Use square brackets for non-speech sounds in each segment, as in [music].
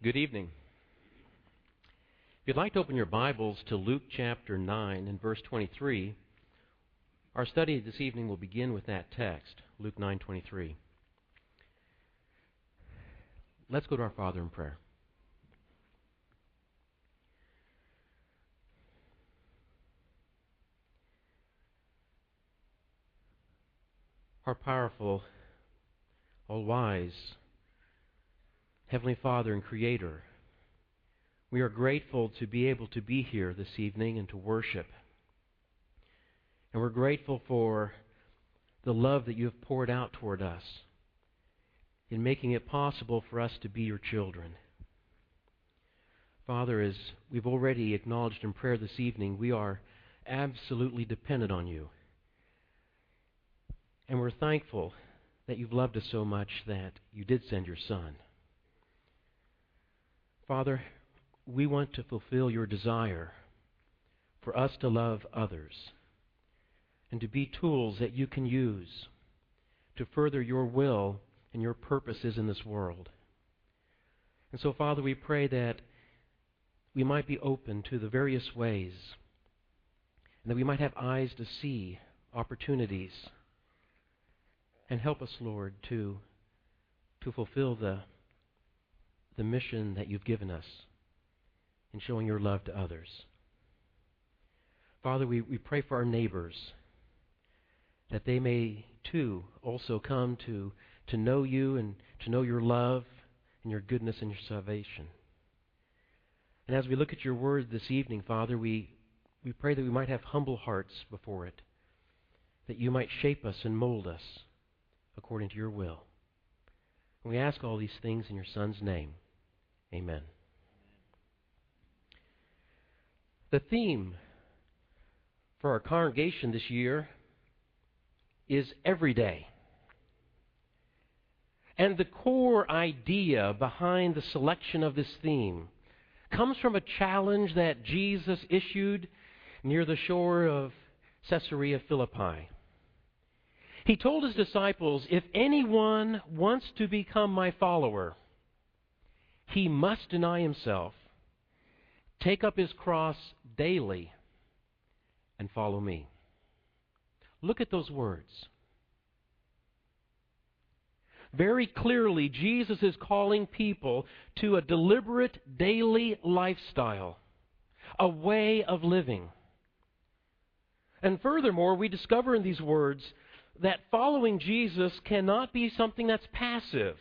Good evening. If you'd like to open your Bibles to Luke chapter 9 and verse 23, our study this evening will begin with that text, Luke 9:23. Let's go to our Father in prayer. Our powerful, all wise, Heavenly Father and Creator, we are grateful to be able to be here this evening and to worship. And we're grateful for the love that you have poured out toward us in making it possible for us to be your children. Father, as we've already acknowledged in prayer this evening, we are absolutely dependent on you. And we're thankful that you've loved us so much that you did send your Son. Father, we want to fulfill your desire for us to love others and to be tools that you can use to further your will and your purposes in this world. And so, Father, we pray that we might be open to the various ways and that we might have eyes to see opportunities. And help us, Lord, to, to fulfill the the mission that you've given us in showing your love to others. Father, we, we pray for our neighbors that they may too also come to, to know you and to know your love and your goodness and your salvation. And as we look at your word this evening, Father, we, we pray that we might have humble hearts before it, that you might shape us and mold us according to your will. And we ask all these things in your Son's name. Amen. The theme for our congregation this year is every day. And the core idea behind the selection of this theme comes from a challenge that Jesus issued near the shore of Caesarea Philippi. He told his disciples, If anyone wants to become my follower, he must deny himself, take up his cross daily, and follow me. Look at those words. Very clearly, Jesus is calling people to a deliberate daily lifestyle, a way of living. And furthermore, we discover in these words that following Jesus cannot be something that's passive.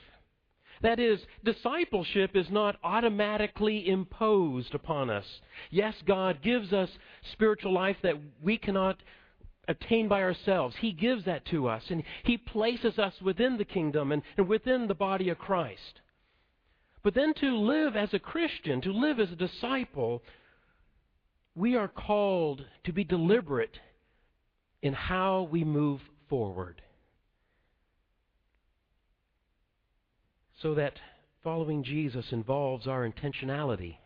That is, discipleship is not automatically imposed upon us. Yes, God gives us spiritual life that we cannot attain by ourselves. He gives that to us, and He places us within the kingdom and, and within the body of Christ. But then to live as a Christian, to live as a disciple, we are called to be deliberate in how we move forward. So that following Jesus involves our intentionality.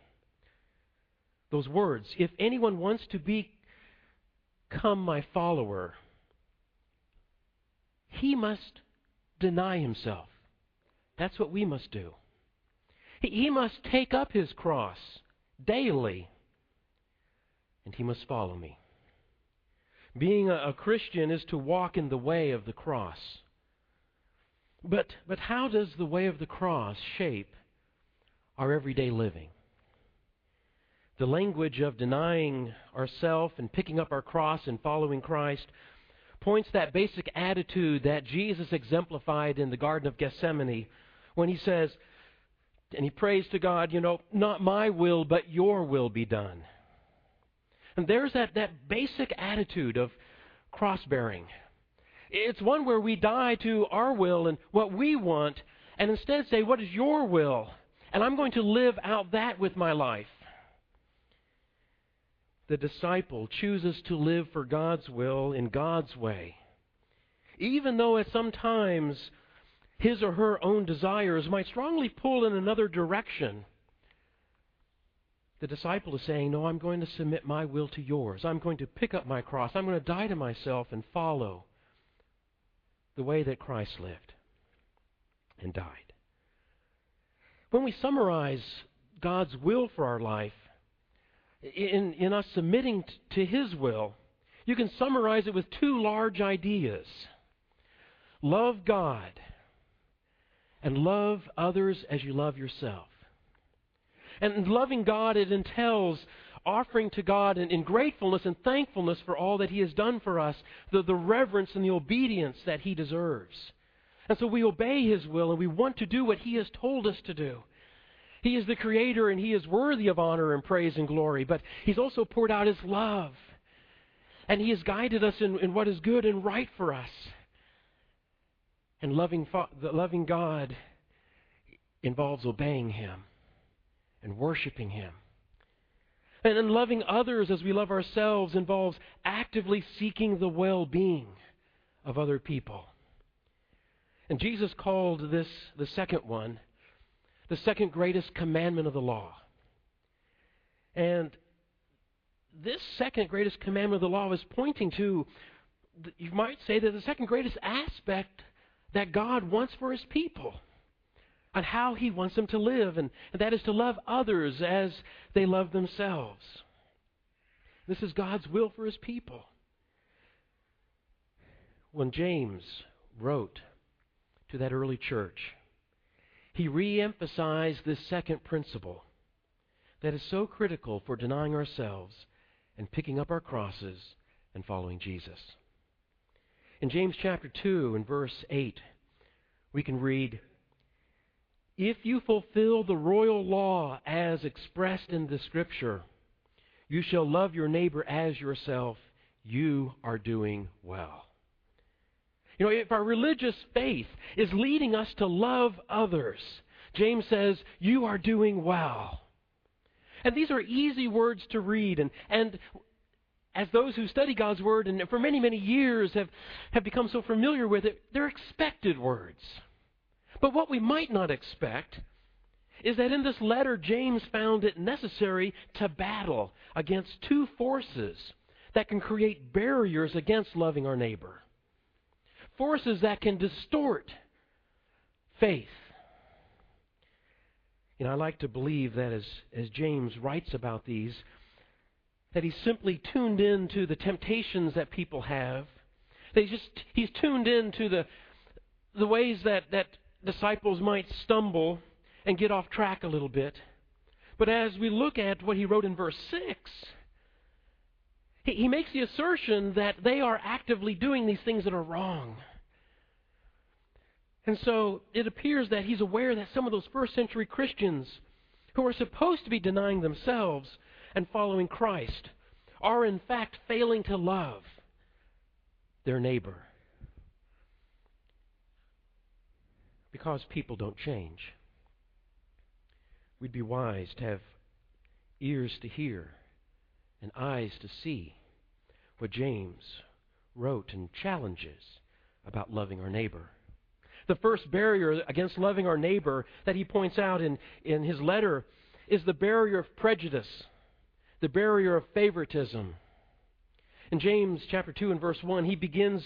Those words, if anyone wants to become my follower, he must deny himself. That's what we must do. He must take up his cross daily, and he must follow me. Being a, Christian is to walk in the way of the cross. But, but how does the way of the cross shape our everyday living? The language of denying ourself and picking up our cross and following Christ points that basic attitude that Jesus exemplified in the Garden of Gethsemane when he says, and he prays to God, you know, not my will, but your will be done. And there's that, that basic attitude of cross bearing it's one where we die to our will and what we want and instead say, What is your will? And I'm going to live out that with my life. The disciple chooses to live for God's will in God's way. Even though at sometimes his or her own desires might strongly pull in another direction. The disciple is saying, No, I'm going to submit my will to yours. I'm going to pick up my cross. I'm going to die to myself and follow the way that Christ lived and died. when we summarize God's will for our life, in, in us submitting to His will, you can summarize it with two large ideas love God and love others as you love yourself. And loving God, it entails offering to God in, in, gratefulness and thankfulness for all that He has done for us, the, the reverence and the obedience that He deserves. And so we obey His will and we want to do what He has told us to do. He is the Creator and He is worthy of honor and praise and glory, but He's also poured out His love. And He has guided us in, in what is good and right for us. And loving, loving God involves obeying Him and worshiping Him. And then loving others as we love ourselves involves actively seeking the well being of other people. And Jesus called this the second one the second greatest commandment of the law. And this second greatest commandment of the law is pointing to, you might say, that the second greatest aspect that God wants for his people on how he wants them to live, and, and that is to love others as they love themselves. This is God's will for his people. When James wrote to that early church, he re-emphasized this second principle that is so critical for denying ourselves and picking up our crosses and following Jesus. In James chapter 2 and verse 8, we can read, If you fulfill the royal law as expressed in the Scripture, you shall love your neighbor as yourself, you are doing well. You know, if our religious faith is leading us to love others, James says, you are doing well. And these are easy words to read, and, and as those who study God's Word and for many, many years have, have become so familiar with it, they're expected words. But what we might not expect is that in this letter, James found it necessary to battle against two forces that can create barriers against loving our neighbor forces that can distort faith. And I like to believe that as, as James writes about these, that he's simply tuned in to the temptations that people have. That he's just he's tuned in to the the ways that, that disciples might stumble and get off track a little bit. But as we look at what he wrote in verse 6, he, he makes the assertion that they are actively doing these things that are wrong. And so it appears that he's aware that some of those first century Christians who are supposed to be denying themselves and following Christ are in fact failing to love their neighbor. Because people don't change. We'd be wise to have ears to hear and eyes to see what James wrote and challenges about loving our neighbor. The first barrier against loving our neighbor that he points out in, in his letter is the barrier of prejudice, the barrier of favoritism. In James chapter 2 and verse 1, he begins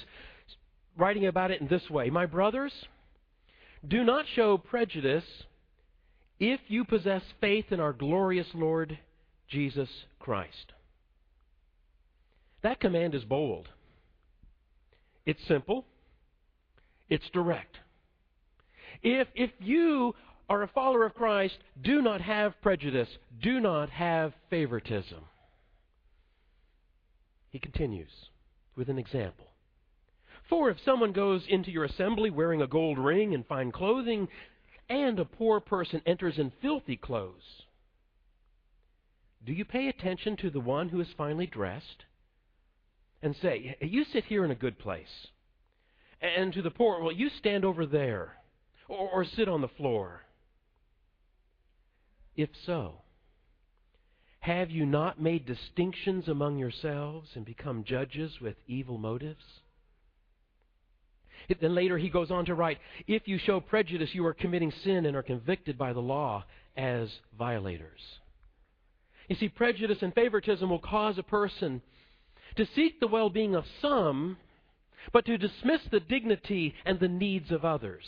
writing about it in this way My brothers, do not show prejudice if you possess faith in our glorious Lord Jesus Christ. That command is bold. It's simple. It's direct. If, if you are a follower of Christ, do not have prejudice, do not have favoritism. He continues with an example. For if someone goes into your assembly wearing a gold ring and fine clothing, and a poor person enters in filthy clothes, do you pay attention to the one who is finely dressed and say, You sit here in a good place? And to the poor, Well, you stand over there or, or sit on the floor? If so, have you not made distinctions among yourselves and become judges with evil motives? Then later he goes on to write, If you show prejudice, you are committing sin and are convicted by the law as violators. You see, prejudice and favoritism will cause a person to seek the well being of some, but to dismiss the dignity and the needs of others.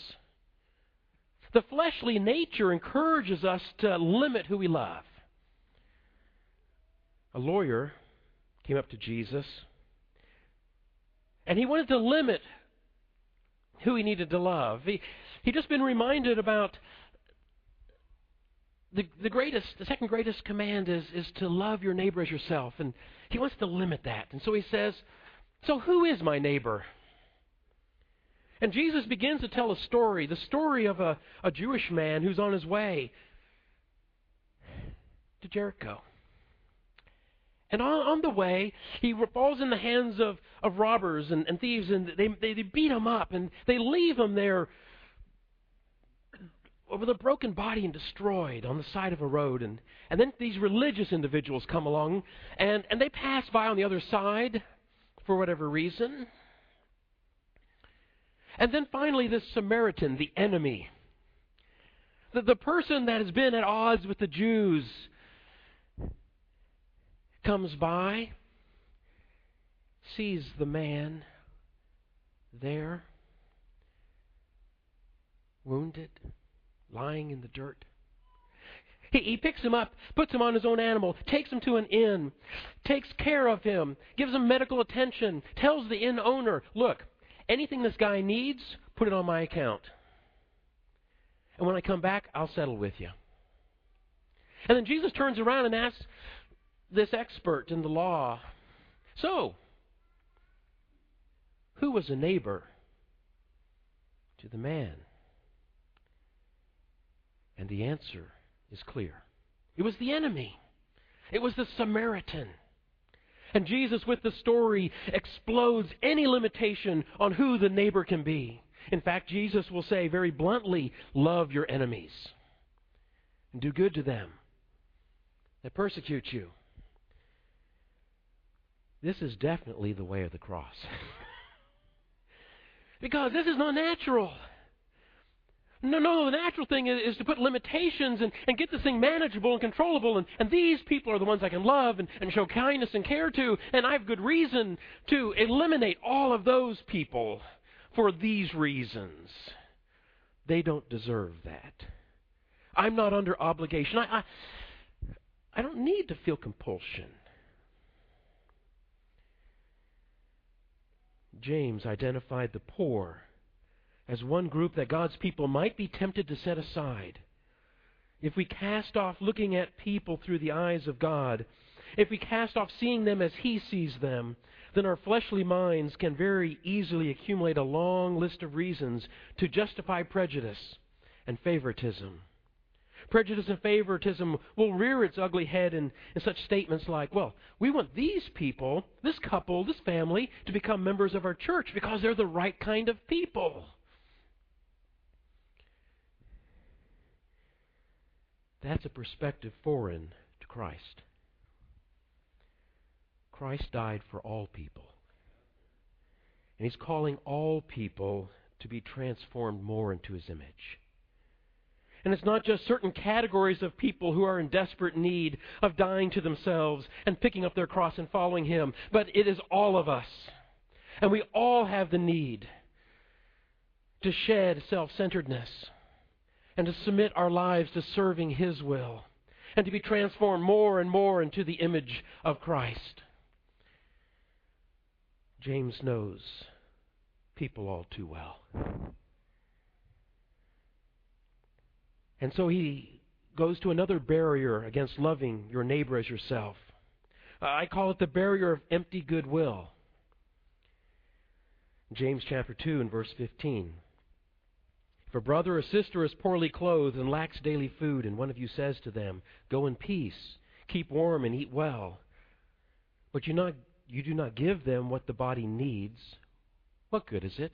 The fleshly nature encourages us to limit who we love. A lawyer came up to Jesus and he wanted to limit who he needed to love. He he just been reminded about the the greatest the second greatest command is is to love your neighbor as yourself and he wants to limit that. And so he says, "So who is my neighbor?" And Jesus begins to tell a story, the story of a, a Jewish man who's on his way to Jericho. And on, on the way, he falls in the hands of, of robbers and, and thieves, and they, they, they beat him up, and they leave him there with a broken body and destroyed on the side of a road. And, and then these religious individuals come along, and, and they pass by on the other side for whatever reason. And then finally, this Samaritan, the enemy. The, the person that has been at odds with the Jews comes by, sees the man there, wounded, lying in the dirt. He, he picks him up, puts him on his own animal, takes him to an inn, takes care of him, gives him medical attention, tells the inn owner, Look, Anything this guy needs, put it on my account. And when I come back, I'll settle with you. And then Jesus turns around and asks this expert in the law, So, who was a neighbor to the man? And the answer is clear it was the enemy, it was the Samaritan. And Jesus, with the story, explodes any limitation on who the neighbor can be. In fact, Jesus will say very bluntly, Love your enemies and do good to them that persecute you. This is definitely the way of the cross. [laughs] because this is not natural. No, no, the natural thing is, is, to put limitations and, and get this thing manageable and controllable. And, and these people are the ones I can love and, and show kindness and care to. And I have good reason to eliminate all of those people for these reasons. They don't deserve that. I'm not under obligation. I, I, I don't need to feel compulsion. James identified the poor as one group that God's people might be tempted to set aside. If we cast off looking at people through the eyes of God, if we cast off seeing them as He sees them, then our fleshly minds can very easily accumulate a long list of reasons to justify prejudice and favoritism. Prejudice and favoritism will rear its ugly head in, in such statements like, well, we want these people, this couple, this family, to become members of our church because they're the right kind of people. That's a perspective foreign to Christ. Christ died for all people. And He's calling all people to be transformed more into His image. And it's not just certain categories of people who are in desperate need of dying to themselves and picking up their cross and following Him, but it is all of us. And we all have the need to shed self centeredness and to submit our lives to serving His will and to be transformed more and more into the image of Christ. James knows people all too well. And so he goes to another barrier against loving your neighbor as yourself. Uh, I call it the barrier of empty goodwill. James chapter 2 and verse 15. If a brother or sister is poorly clothed and lacks daily food, and one of you says to them, Go in peace, keep warm, and eat well, but you, not, you do not give them what the body needs, what good is it?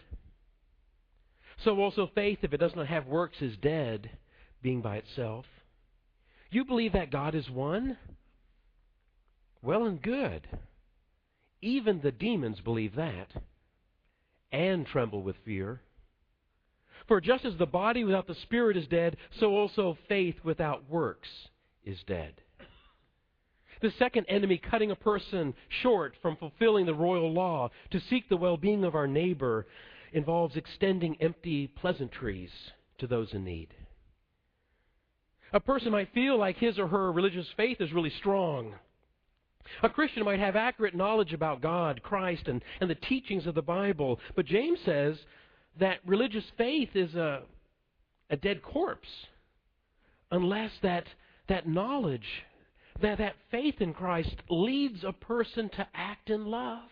So also faith, if it does not have works, is dead, being by itself. You believe that God is one? Well and good. Even the demons believe that and tremble with fear. For just as the body without the spirit is dead, so also faith without works is dead. The second enemy cutting a person short from fulfilling the royal law to seek the well being of our neighbor involves extending empty pleasantries to those in need. A person might feel like his or her religious faith is really strong. A Christian might have accurate knowledge about God, Christ, and, and the teachings of the Bible. But James says that religious faith is a, a dead corpse unless that, that knowledge, that, that faith in Christ leads a person to act in love.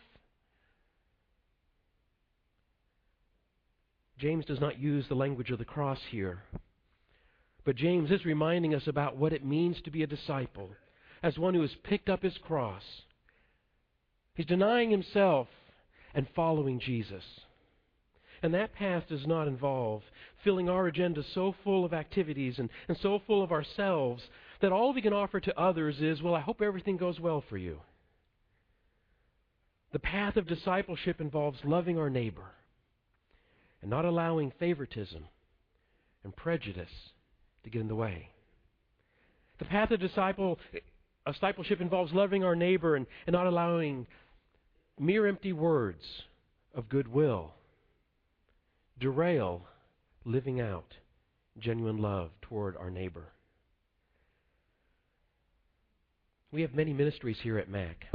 James does not use the language of the cross here. But James is reminding us about what it means to be a disciple, as one who has picked up his cross. He's denying himself and following Jesus. And that path does not involve filling our agenda so full of activities and, and so full of ourselves that all we can offer to others is, well, I hope everything goes well for you. The path of discipleship involves loving our neighbor and not allowing favoritism and prejudice to get in the way. The path of disciple, of discipleship involves loving our neighbor and, and not allowing mere empty words of goodwill derail living out genuine love toward our neighbor. We have many ministries here at MAC.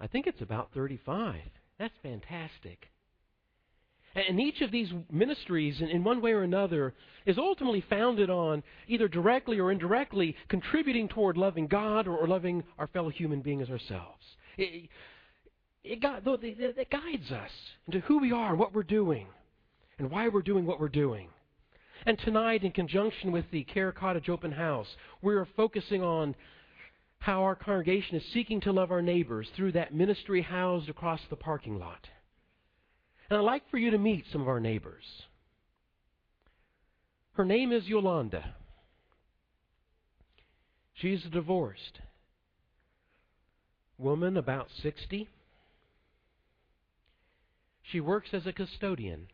I think it's about 35. That's fantastic. And each of these ministries, in one way or another, is ultimately founded on either directly or indirectly contributing toward loving God or loving our fellow human beings ourselves. It, it, it guides us into who we are, what we're doing, and why we're doing what we're doing. And tonight, in conjunction with the Care Cottage Open House, we're focusing on how our congregation is seeking to love our neighbors through that ministry housed across the parking lot. And I'd like for you to meet some of our neighbors. Her name is Yolanda. She's a divorced woman, about 60. She works as a custodian.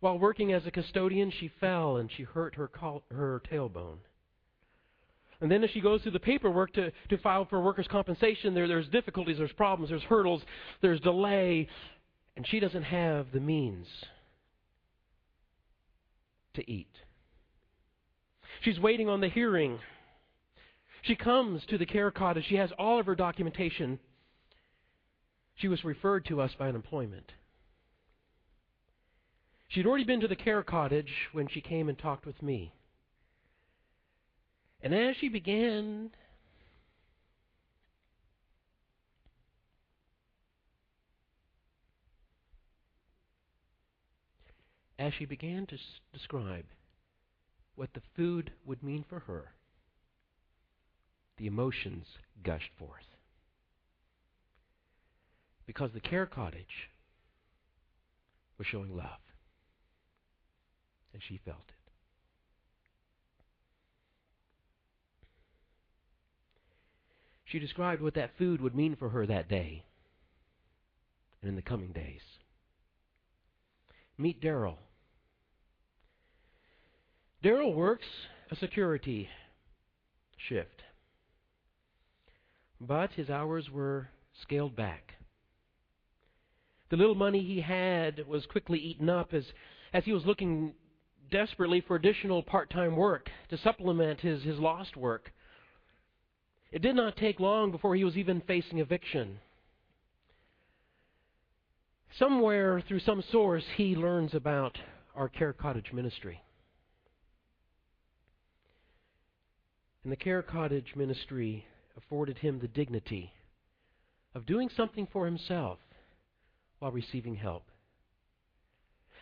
While working as a custodian, she fell and she hurt her, col- her tailbone. And then as she goes through the paperwork to, to file for workers' compensation, there, there's difficulties, there's problems, there's hurdles, there's delay, and she doesn't have the means to eat. She's waiting on the hearing. She comes to the care cottage. She has all of her documentation. She was referred to us by unemployment. She'd already been to the care cottage when she came and talked with me. And as she began as she began to s- describe what the food would mean for her, the emotions gushed forth. Because the care cottage was showing love. And she felt it. She described what that food would mean for her that day and in the coming days. Meet Daryl. Daryl works a security shift, but his hours were scaled back. The little money he had was quickly eaten up as, as he was looking desperately for additional part time work to supplement his, his lost work. It did not take long before he was even facing eviction. Somewhere through some source, he learns about our Care Cottage ministry. And the Care Cottage ministry afforded him the dignity of doing something for himself while receiving help.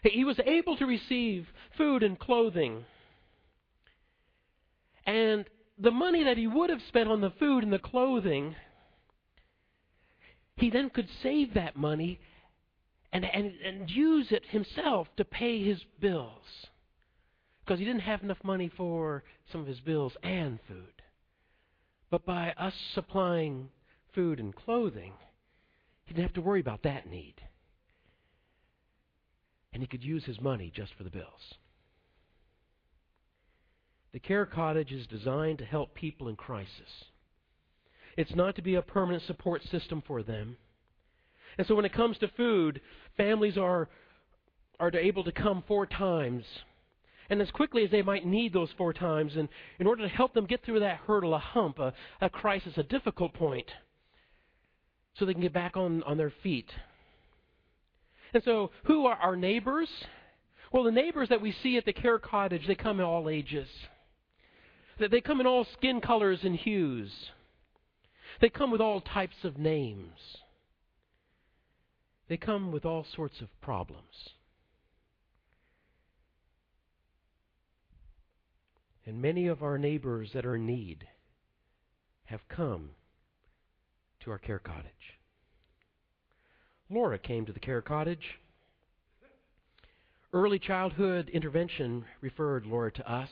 He was able to receive food and clothing. And the money that he would have spent on the food and the clothing, he then could save that money and, and, and use it himself to pay his bills. Because he didn't have enough money for some of his bills and food. But by us supplying food and clothing, he didn't have to worry about that need. And he could use his money just for the bills. The Care Cottage is designed to help people in crisis. It's not to be a permanent support system for them. And so when it comes to food, families are, are able to come four times and as quickly as they might need those four times, and in order to help them get through that hurdle, a hump, a, a crisis, a difficult point, so they can get back on, on their feet. And so, who are our neighbors? Well, the neighbors that we see at the care cottage, they come in all ages. They come in all skin colors and hues. They come with all types of names. They come with all sorts of problems. And many of our neighbors that are in need have come to our care cottage. Laura came to the care cottage. Early childhood intervention referred Laura to us.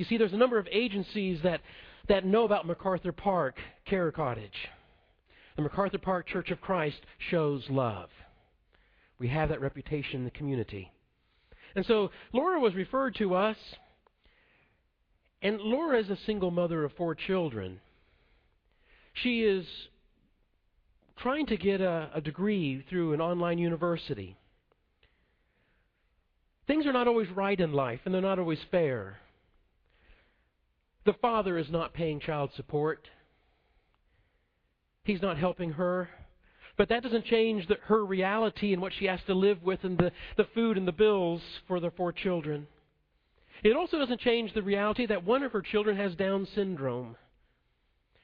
You see, there's a number of agencies that, that know about MacArthur Park Care Cottage. The MacArthur Park Church of Christ shows love. We have that reputation in the community. And so Laura was referred to us, and Laura is a single mother of four children. She is trying to get a, a degree through an online university. Things are not always right in life, and they're not always fair. The father is not paying child support. He's not helping her. But that doesn't change the, her reality and what she has to live with and the, the food and the bills for the four children. It also doesn't change the reality that one of her children has Down syndrome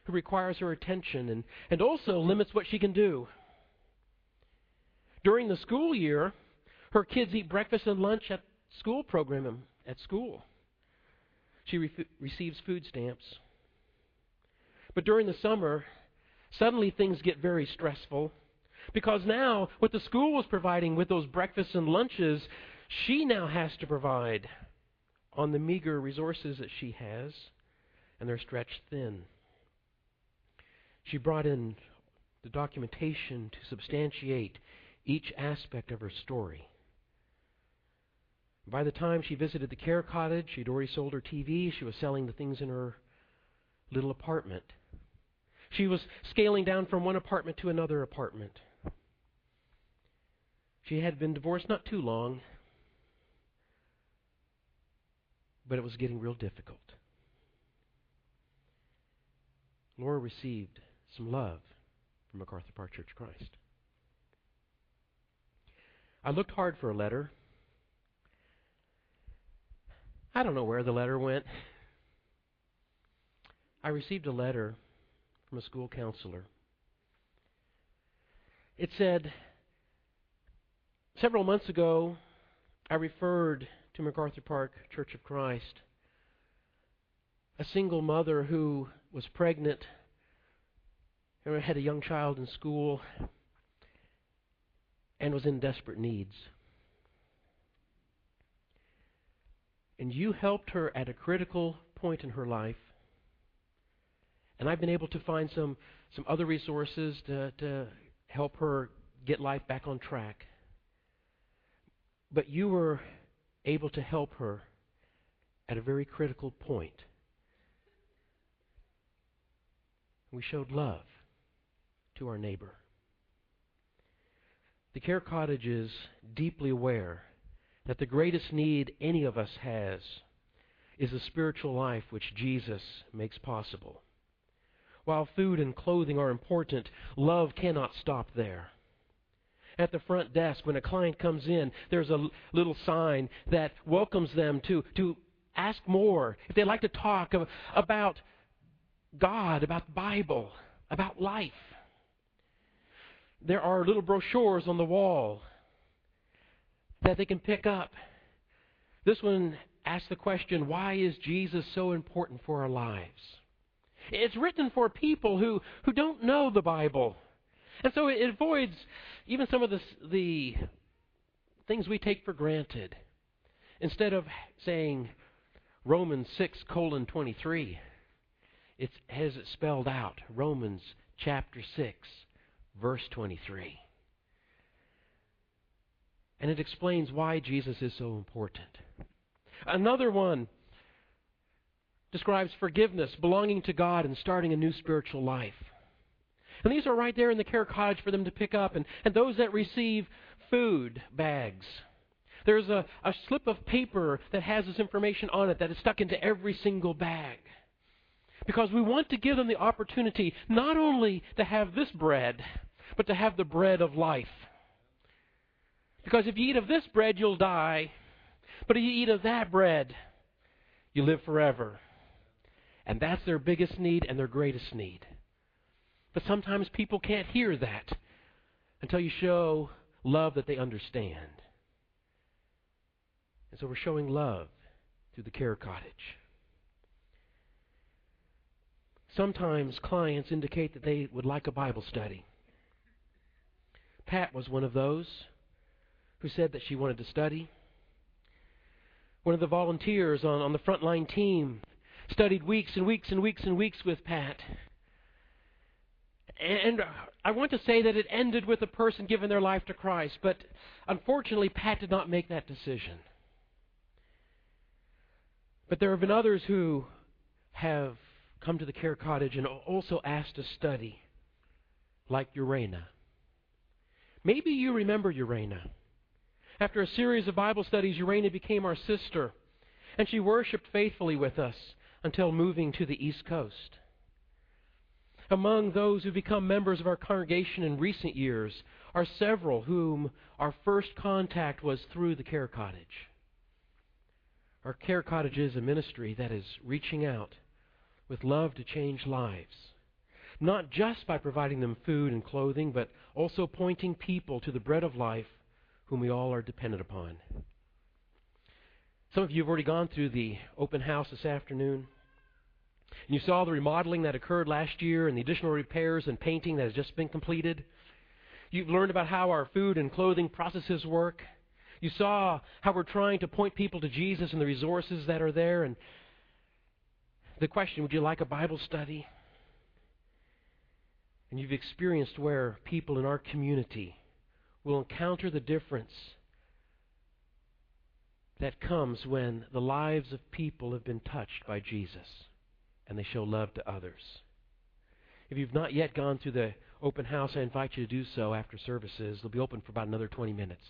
who requires her attention and, and also limits what she can do. During the school year, her kids eat breakfast and lunch at school program at school. She re- receives food stamps. But during the summer, suddenly things get very stressful because now what the school was providing with those breakfasts and lunches, she now has to provide on the meager resources that she has, and they're stretched thin. She brought in the documentation to substantiate each aspect of her story. By the time she visited the care cottage, she'd already sold her TV. She was selling the things in her little apartment. She was scaling down from one apartment to another apartment. She had been divorced not too long, but it was getting real difficult. Laura received some love from MacArthur Park Church Christ. I looked hard for a letter. I don't know where the letter went. I received a letter from a school counselor. It said, Several months ago, I referred to MacArthur Park Church of Christ a single mother who was pregnant I had a young child in school and was in desperate needs. And you helped her at a critical point in her life. And I've been able to find some, some other resources to, to help her get life back on track. But you were able to help her at a very critical point. We showed love to our neighbor. The Care Cottage is deeply aware that the greatest need any of us has is the spiritual life which Jesus makes possible. While food and clothing are important, love cannot stop there. At the front desk, when a client comes in, there's a little sign that welcomes them to, to ask more. If they'd like to talk about God, about the Bible, about life there are little brochures on the wall that they can pick up. This one asks the question why is Jesus so important for our lives? It's written for people who, who don't know the Bible. And so it avoids even some of the, the things we take for granted. Instead of saying Romans 6 colon 23, it has it spelled out. Romans chapter 6 verse 23. And it explains why Jesus is so important. Another one describes forgiveness, belonging to God, and starting a new spiritual life. And these are right there in the care cottage for them to pick up. And, and those that receive food bags. There's a, a slip of paper that has this information on it that is stuck into every single bag. Because we want to give them the opportunity not only to have this bread, but to have the bread of life. Because if you eat of this bread, you'll die. But if you eat of that bread, you live forever. And that's their biggest need and their greatest need. But sometimes people can't hear that until you show love that they understand. And so we're showing love through the care cottage. Sometimes clients indicate that they would like a Bible study. Pat was one of those who said that she wanted to study. One of the volunteers on, on the frontline team studied weeks and weeks and weeks and weeks with Pat. And uh, I want to say that it ended with a person giving their life to Christ, but unfortunately, Pat did not make that decision. But there have been others who have come to the care cottage and also asked to study, like Urena. Maybe you remember Urena. After a series of Bible studies, Urena became our sister, and she worshiped faithfully with us until moving to the East Coast. Among those who become members of our congregation in recent years are several whom our first contact was through the Care Cottage. Our Care Cottage is a ministry that is reaching out with love to change lives, not just by providing them food and clothing, but also pointing people to the bread of life whom we all are dependent upon. Some of you have already gone through the open house this afternoon. And you saw the remodeling that occurred last year and the additional repairs and painting that has just been completed. You've learned about how our food and clothing processes work. You saw how we're trying to point people to Jesus and the resources that are there. And the question would you like a Bible study? And you've experienced where people in our community will encounter the difference that comes when the lives of people have been touched by Jesus and they show love to others. If you've not yet gone through the open house, I invite you to do so after services. They'll be open for about another 20 minutes.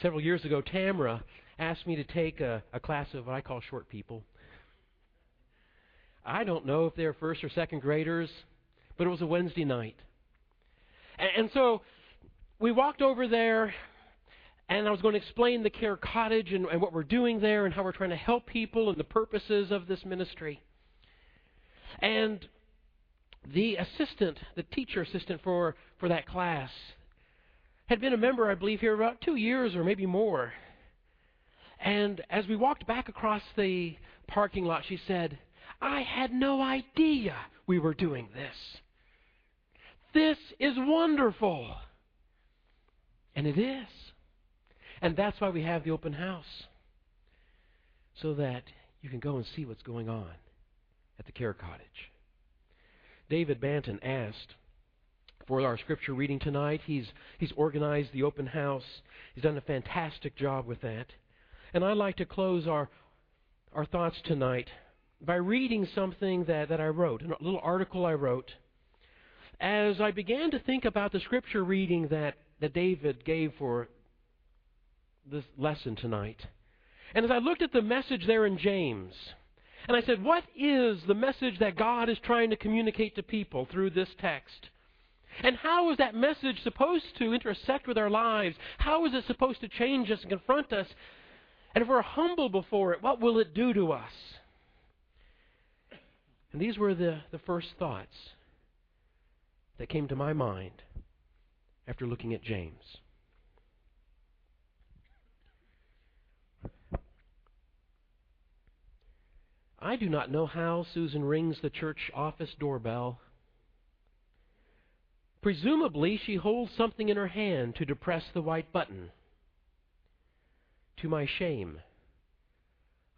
Several years ago, Tamra asked me to take a, a class of what I call short people. I don't know if they're first or second graders, but it was a Wednesday night. And, and so we walked over there, and I was going to explain the Care Cottage and, and what we're doing there and how we're trying to help people and the purposes of this ministry. And the assistant, the teacher assistant for, for that class, had been a member, I believe, here about two years or maybe more. And as we walked back across the parking lot, she said, I had no idea we were doing this. This is wonderful. And it is. And that's why we have the open house. So that you can go and see what's going on at the care cottage. David Banton asked for our scripture reading tonight. He's, he's organized the open house. He's done a fantastic job with that. And I'd like to close our, our thoughts tonight by reading something that, that I wrote, a little article I wrote. As I began to think about the scripture reading that, that David gave for this lesson tonight. And as I looked at the message there in James, and I said, What is the message that God is trying to communicate to people through this text? And how is that message supposed to intersect with our lives? How is it supposed to change us and confront us? And if we're humble before it, what will it do to us? And these were the, the first thoughts that came to my mind after looking at James. I do not know how Susan rings the church office doorbell. Presumably, she holds something in her hand to depress the white button. To my shame,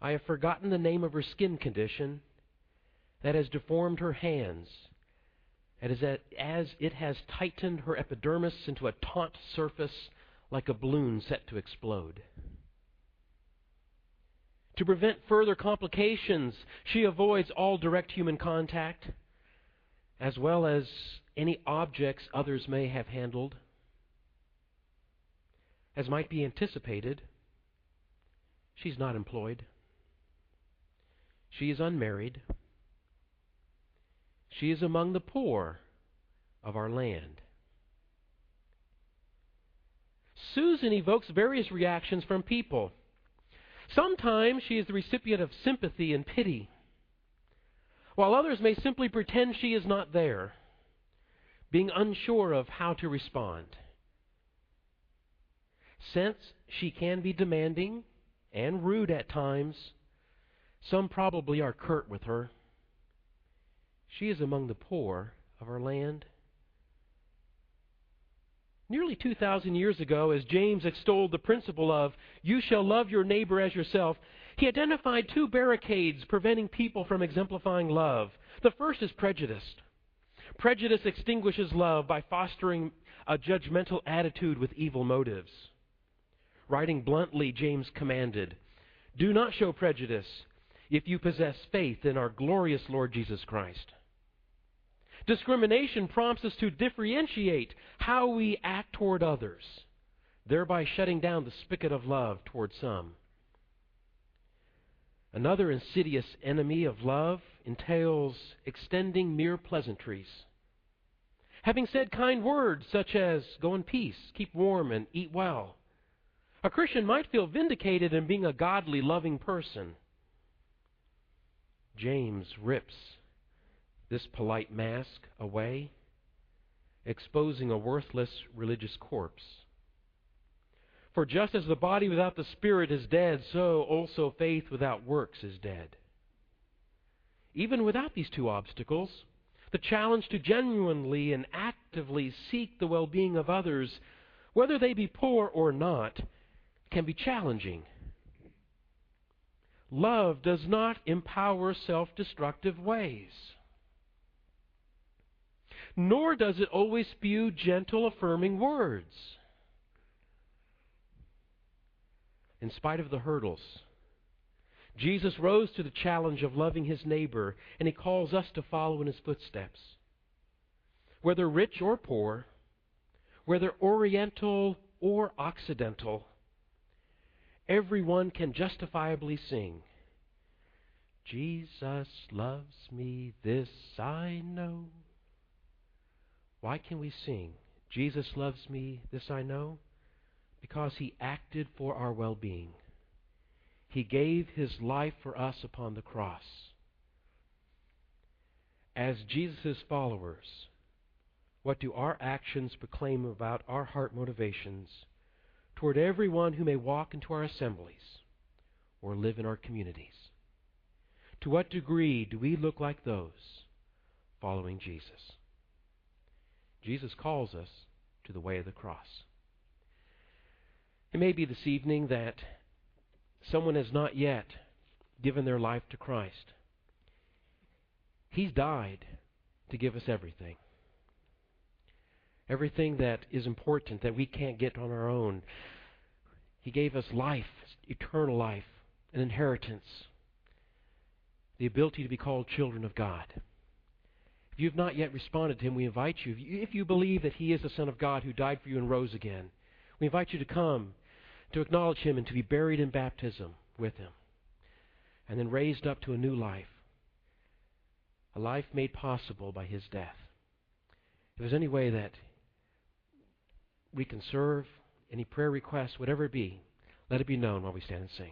I have forgotten the name of her skin condition that has deformed her hands, as it has tightened her epidermis into a taut surface like a balloon set to explode. To prevent further complications, she avoids all direct human contact, as well as any objects others may have handled. as might be anticipated, she's not employed. She is unmarried. She is among the poor of our land. Susan evokes various reactions from people. Sometimes she is the recipient of sympathy and pity, while others may simply pretend she is not there, being unsure of how to respond. Since she can be demanding and rude at times, some probably are curt with her. She is among the poor of our land. Nearly 2,000 years ago, as James extolled the principle of, you shall love your neighbor as yourself, he identified two barricades preventing people from exemplifying love. The first is prejudice. Prejudice extinguishes love by fostering a judgmental attitude with evil motives. Writing bluntly, James commanded, Do not show prejudice if you possess faith in our glorious Lord Jesus Christ. Discrimination prompts us to differentiate how we act toward others, thereby shutting down the spigot of love toward some. Another insidious enemy of love entails extending mere pleasantries. Having said kind words such as, go in peace, keep warm, and eat well, a Christian might feel vindicated in being a godly, loving person. James rips this polite mask away, exposing a worthless religious corpse. For just as the body without the spirit is dead, so also faith without works is dead. Even without these two obstacles, the challenge to genuinely and actively seek the well being of others, whether they be poor or not, can be challenging. Love does not empower self destructive ways nor does it always spew gentle, affirming words. In spite of the hurdles, Jesus rose to the challenge of loving his neighbor, and he calls us to follow in his footsteps. Whether rich or poor, whether Oriental or Occidental, everyone can justifiably sing, Jesus loves me, this I know. Why can we sing, Jesus loves me, this I know? Because he acted for our well being. He gave his life for us upon the cross. As Jesus' followers, what do our actions proclaim about our heart motivations toward everyone who may walk into our assemblies or live in our communities? To what degree do we look like those following Jesus? Jesus calls us to the way of the cross. It may be this evening that someone has not yet given their life to Christ. He's died to give us everything. Everything that is important that we can't get on our own. He gave us life, eternal life, an inheritance, the ability to be called children of God. If you have not yet responded to him, we invite you, if you believe that he is the Son of God who died for you and rose again, we invite you to come to acknowledge him and to be buried in baptism with him, and then raised up to a new life, a life made possible by his death. If there's any way that we can serve, any prayer requests, whatever it be, let it be known while we stand and sing.